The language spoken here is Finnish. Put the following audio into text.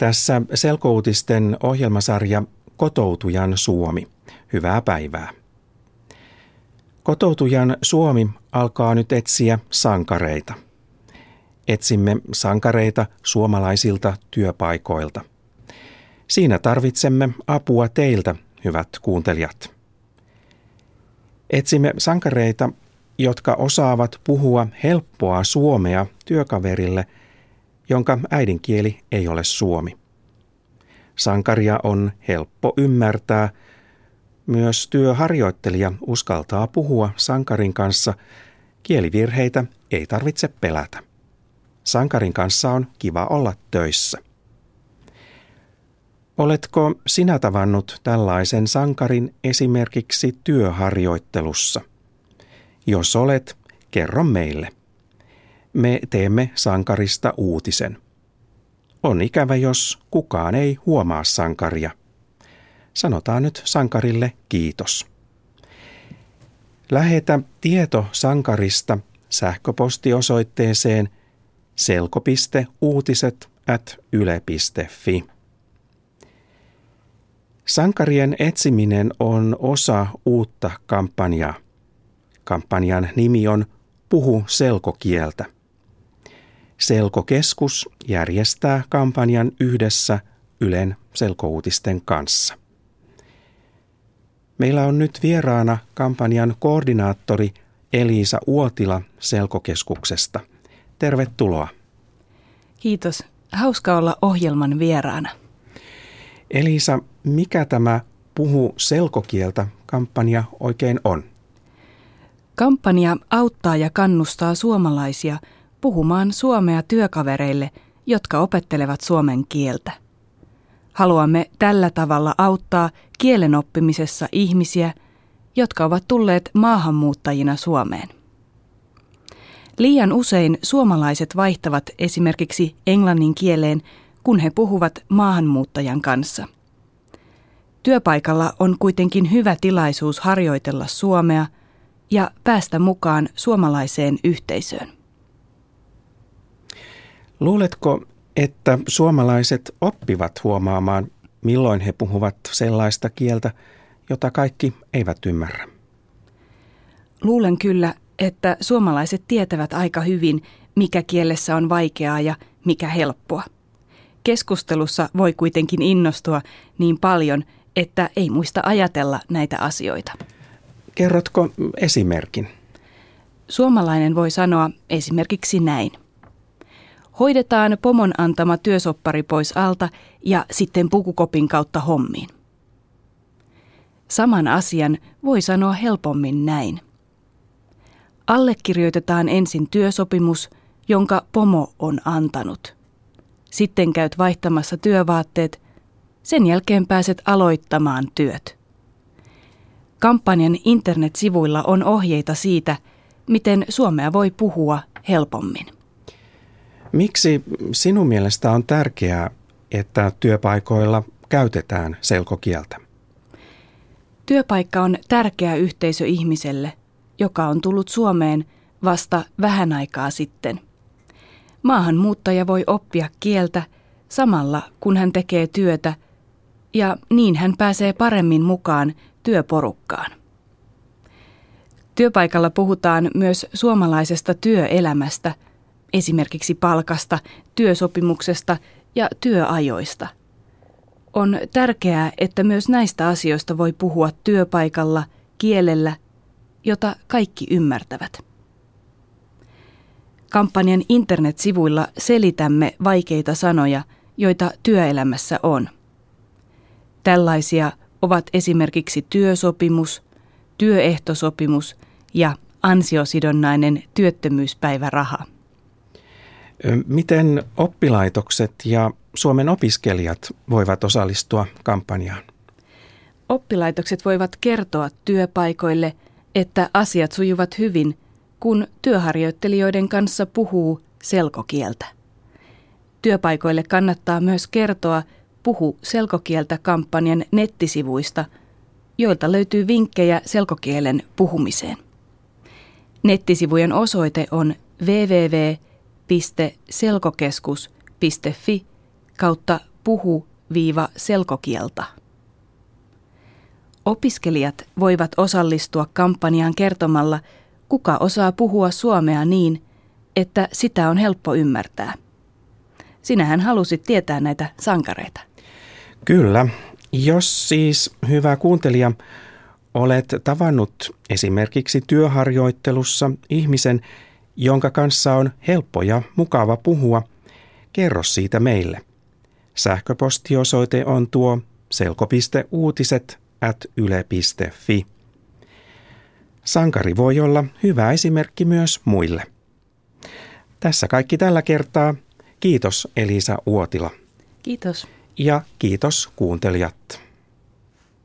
Tässä selkoutisten ohjelmasarja Kotoutujan Suomi. Hyvää päivää. Kotoutujan Suomi alkaa nyt etsiä sankareita. Etsimme sankareita suomalaisilta työpaikoilta. Siinä tarvitsemme apua teiltä, hyvät kuuntelijat. Etsimme sankareita, jotka osaavat puhua helppoa suomea työkaverille, jonka äidinkieli ei ole suomi. Sankaria on helppo ymmärtää. Myös työharjoittelija uskaltaa puhua sankarin kanssa. Kielivirheitä ei tarvitse pelätä. Sankarin kanssa on kiva olla töissä. Oletko sinä tavannut tällaisen sankarin esimerkiksi työharjoittelussa? Jos olet, kerro meille. Me teemme sankarista uutisen. On ikävä, jos kukaan ei huomaa sankaria. Sanotaan nyt sankarille kiitos. Lähetä tieto sankarista sähköpostiosoitteeseen selko.uutiset at yle.fi. Sankarien etsiminen on osa uutta kampanjaa. Kampanjan nimi on Puhu selkokieltä. Selkokeskus järjestää kampanjan yhdessä Ylen selkouutisten kanssa. Meillä on nyt vieraana kampanjan koordinaattori Eliisa Uotila Selkokeskuksesta. Tervetuloa. Kiitos. Hauska olla ohjelman vieraana. Elisa, mikä tämä Puhu selkokieltä kampanja oikein on? Kampanja auttaa ja kannustaa suomalaisia puhumaan suomea työkavereille, jotka opettelevat suomen kieltä. Haluamme tällä tavalla auttaa kielen oppimisessa ihmisiä, jotka ovat tulleet maahanmuuttajina Suomeen. Liian usein suomalaiset vaihtavat esimerkiksi englannin kieleen kun he puhuvat maahanmuuttajan kanssa. Työpaikalla on kuitenkin hyvä tilaisuus harjoitella suomea ja päästä mukaan suomalaiseen yhteisöön. Luuletko, että suomalaiset oppivat huomaamaan, milloin he puhuvat sellaista kieltä, jota kaikki eivät ymmärrä? Luulen kyllä, että suomalaiset tietävät aika hyvin, mikä kielessä on vaikeaa ja mikä helppoa keskustelussa voi kuitenkin innostua niin paljon, että ei muista ajatella näitä asioita. Kerrotko esimerkin? Suomalainen voi sanoa esimerkiksi näin. Hoidetaan pomon antama työsoppari pois alta ja sitten pukukopin kautta hommiin. Saman asian voi sanoa helpommin näin. Allekirjoitetaan ensin työsopimus, jonka pomo on antanut – sitten käyt vaihtamassa työvaatteet. Sen jälkeen pääset aloittamaan työt. Kampanjan internetsivuilla on ohjeita siitä, miten suomea voi puhua helpommin. Miksi sinun mielestä on tärkeää, että työpaikoilla käytetään selkokieltä? Työpaikka on tärkeä yhteisö ihmiselle, joka on tullut Suomeen vasta vähän aikaa sitten – Maahanmuuttaja voi oppia kieltä samalla, kun hän tekee työtä, ja niin hän pääsee paremmin mukaan työporukkaan. Työpaikalla puhutaan myös suomalaisesta työelämästä, esimerkiksi palkasta, työsopimuksesta ja työajoista. On tärkeää, että myös näistä asioista voi puhua työpaikalla kielellä, jota kaikki ymmärtävät. Kampanjan internetsivuilla selitämme vaikeita sanoja, joita työelämässä on. Tällaisia ovat esimerkiksi työsopimus, työehtosopimus ja ansiosidonnainen työttömyyspäiväraha. Miten oppilaitokset ja Suomen opiskelijat voivat osallistua kampanjaan? Oppilaitokset voivat kertoa työpaikoille, että asiat sujuvat hyvin – kun työharjoittelijoiden kanssa puhuu selkokieltä. Työpaikoille kannattaa myös kertoa Puhu selkokieltä kampanjan nettisivuista, joilta löytyy vinkkejä selkokielen puhumiseen. Nettisivujen osoite on www.selkokeskus.fi kautta puhu-selkokielta. Opiskelijat voivat osallistua kampanjaan kertomalla, kuka osaa puhua suomea niin, että sitä on helppo ymmärtää. Sinähän halusit tietää näitä sankareita. Kyllä. Jos siis, hyvä kuuntelija, olet tavannut esimerkiksi työharjoittelussa ihmisen, jonka kanssa on helppo ja mukava puhua, kerro siitä meille. Sähköpostiosoite on tuo selko.uutiset at yle.fi. Sankari voi olla hyvä esimerkki myös muille. Tässä kaikki tällä kertaa. Kiitos Elisa Uotila. Kiitos. Ja kiitos kuuntelijat.